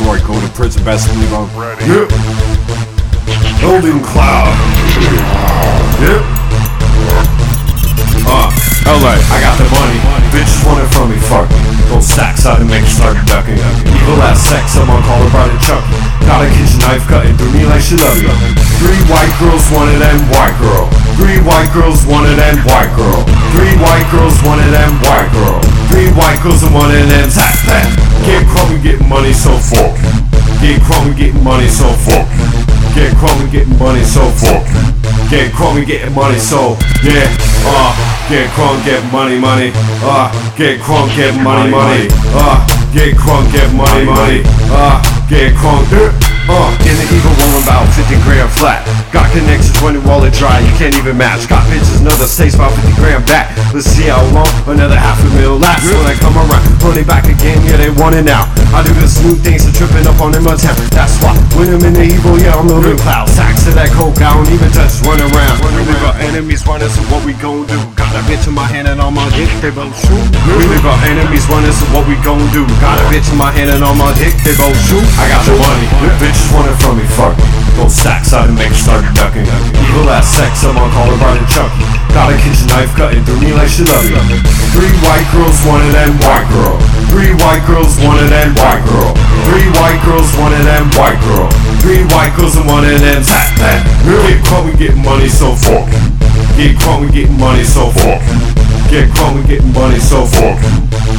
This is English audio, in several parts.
before I go to prison. Best believe I'm ready. Yep. Eldon Cloud. Yep. Uh, LA. I got the money. Bitches want it from me, fuck. Those stacks out and make start ducking. Evil ass sex, I'm on call about it Chucky. Got a kitchen knife cutting through me like she love you. Three white girls, one of them white girl. Three white girls, one of them white girl. Three white girls, one of them white girl. Three white girls and one of them tap. Get crummy, getting money so. Get money so fuck. Get crummy, getting money so fuck. Get crummy, getting money so yeah. Uh, get crunk, get money, money. Uh, get crunk, get money, money. Uh, get crunk, get money, money. Uh, get crunk. Uh, in the evil woman about 50 gram flat. Got connections when it wallet dry, you can't even match. Got bitches, another states about 50 gram back. Let's see how long another half a mil lasts. When I come around, it back again, yeah, they want it now. I do this new thing, so tripping up on them a town. That's why when I'm in the evil, yeah, I'm moving cloud. Tax to that coke, I don't even touch, run around. Leave our enemies running, so what we gon' do? Got a bitch in my hand and on my dick, they both shoot. We leave our enemies running, so what we gon' do? Got a bitch in my hand and on my dick, they both shoot. I got the money, bitches want it from me, fuck me. Those stacks out and make start ducking. Evil ass sex, I'm on call about it Chucky. Got a kitchen knife cutting through me like she love you. Three white girls, one of them white girl. Three white girls, one of them white girl. Three white girls, one of them white girl. Three white girls and one of them tap tap. Get crunk, we getting money so fuck. Get crunk, we getting money so fuck. Get crunk, we getting money so fuck.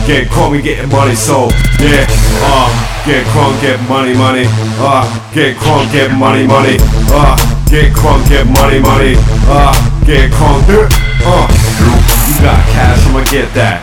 Get crunk, we getting money so yeah. Uh, get crunk, get money, money. Uh, get crunk, get money, money. Uh, get crunk, get money, money. Uh, get crunk. Uh, you got cash, I'ma get that.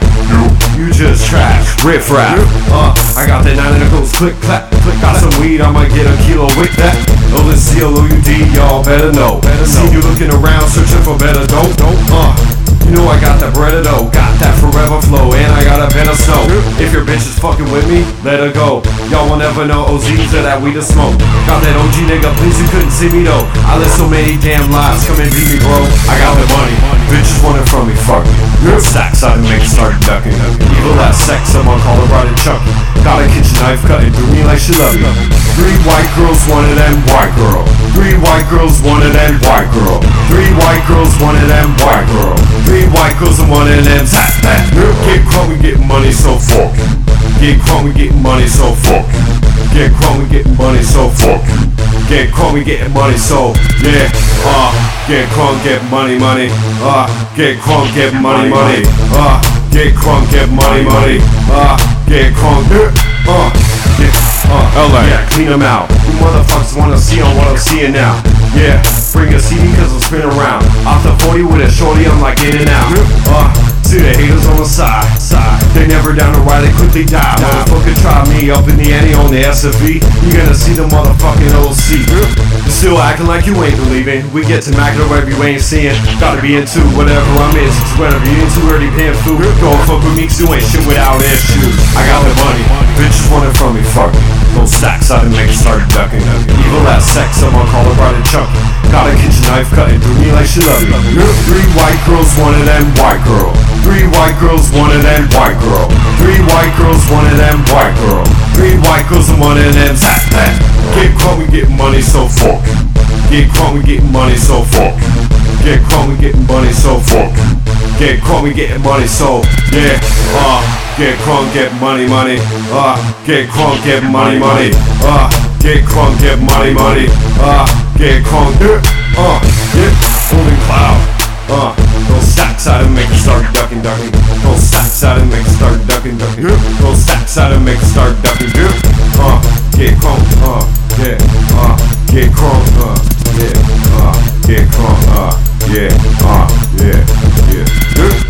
You just trash, riff rap. Uh, I got that nine and it goes click clap, click. Got some weed, I might get a kilo with that. Oh, let's see y'all better know. Better See you looking around, searching for better dope. Dope. Uh, you know I got that bread of dough, got that forever flow, and I got a better snow. If your bitch is fucking with me, let her go. Y'all will never know OZs or that weed to smoke. Got that OG nigga, please you couldn't see me though. I live so many damn lives, come and beat me, bro. I got the money, bitches want it from me, fuck me. Stacks out and make start ducking. Evil ass sex, I'm on it Chucky. Got a kitchen knife cutting through me like she love me. Three white girls, one of them white girl. Three white girls, one of them white girl. Three white girls, one of them white girl. Three white girls and one of them tap tap. Get crunk, we getting money so fuck. Get crunk, we getting money so fuck. Get crunk, we getting money so fuck. Get crunk, we getting money so yeah. Uh, get crunk, get money, money. Uh, get crunk, get money, money. Uh, get crunk, get money, money. Uh, get crunk. Uh, yeah. Uh, LA. Yeah, clean them out. You motherfuckers wanna see on what I'm seeing now. Yeah, bring a CD cause I'm spinning around. Off the 40 with a shorty, I'm like in and out. Uh, see the haters on the side, side. They never down to ride, they quickly die. Motherfucker try me up in the ante on the SFV. You gonna see the motherfucking OC. You still acting like you ain't believing. We get to Mac whatever you ain't seeing. Gotta be into whatever I'm into. Whatever you into, already paying food. Don't fuck with me cause you ain't shit without issues. I Make start ducking. Evil ass sex, I'm on call about it Chucky. Got a kitchen knife cutting through me like she love me. Three white girls, one of them white girl. Three white girls, one of them white girl. Three white girls, one of them white girl. Three white girls and one of them tap tap. Get crunk, we getting money so fuck. Get crunk, we getting money so fuck. Get crunk, we getting money so fuck. Get crunk, we getting money, so yeah. Uh, get crunk, get money, money. Uh, get crunk, get money, money. Uh, get crunk, get money, money. Uh, get crunk, yeah. Uh, yeah. Falling cloud. Uh, roll sacks out and make it start ducking, ducking. Roll sacks out and make it start ducking, ducking. Yeah. Roll sacks out and make it start ducking, yeah. Uh, get crunk, uh, yeah. Uh, get crunk, uh, yeah. Uh, get crunk, uh, yeah. Uh, yeah yeah.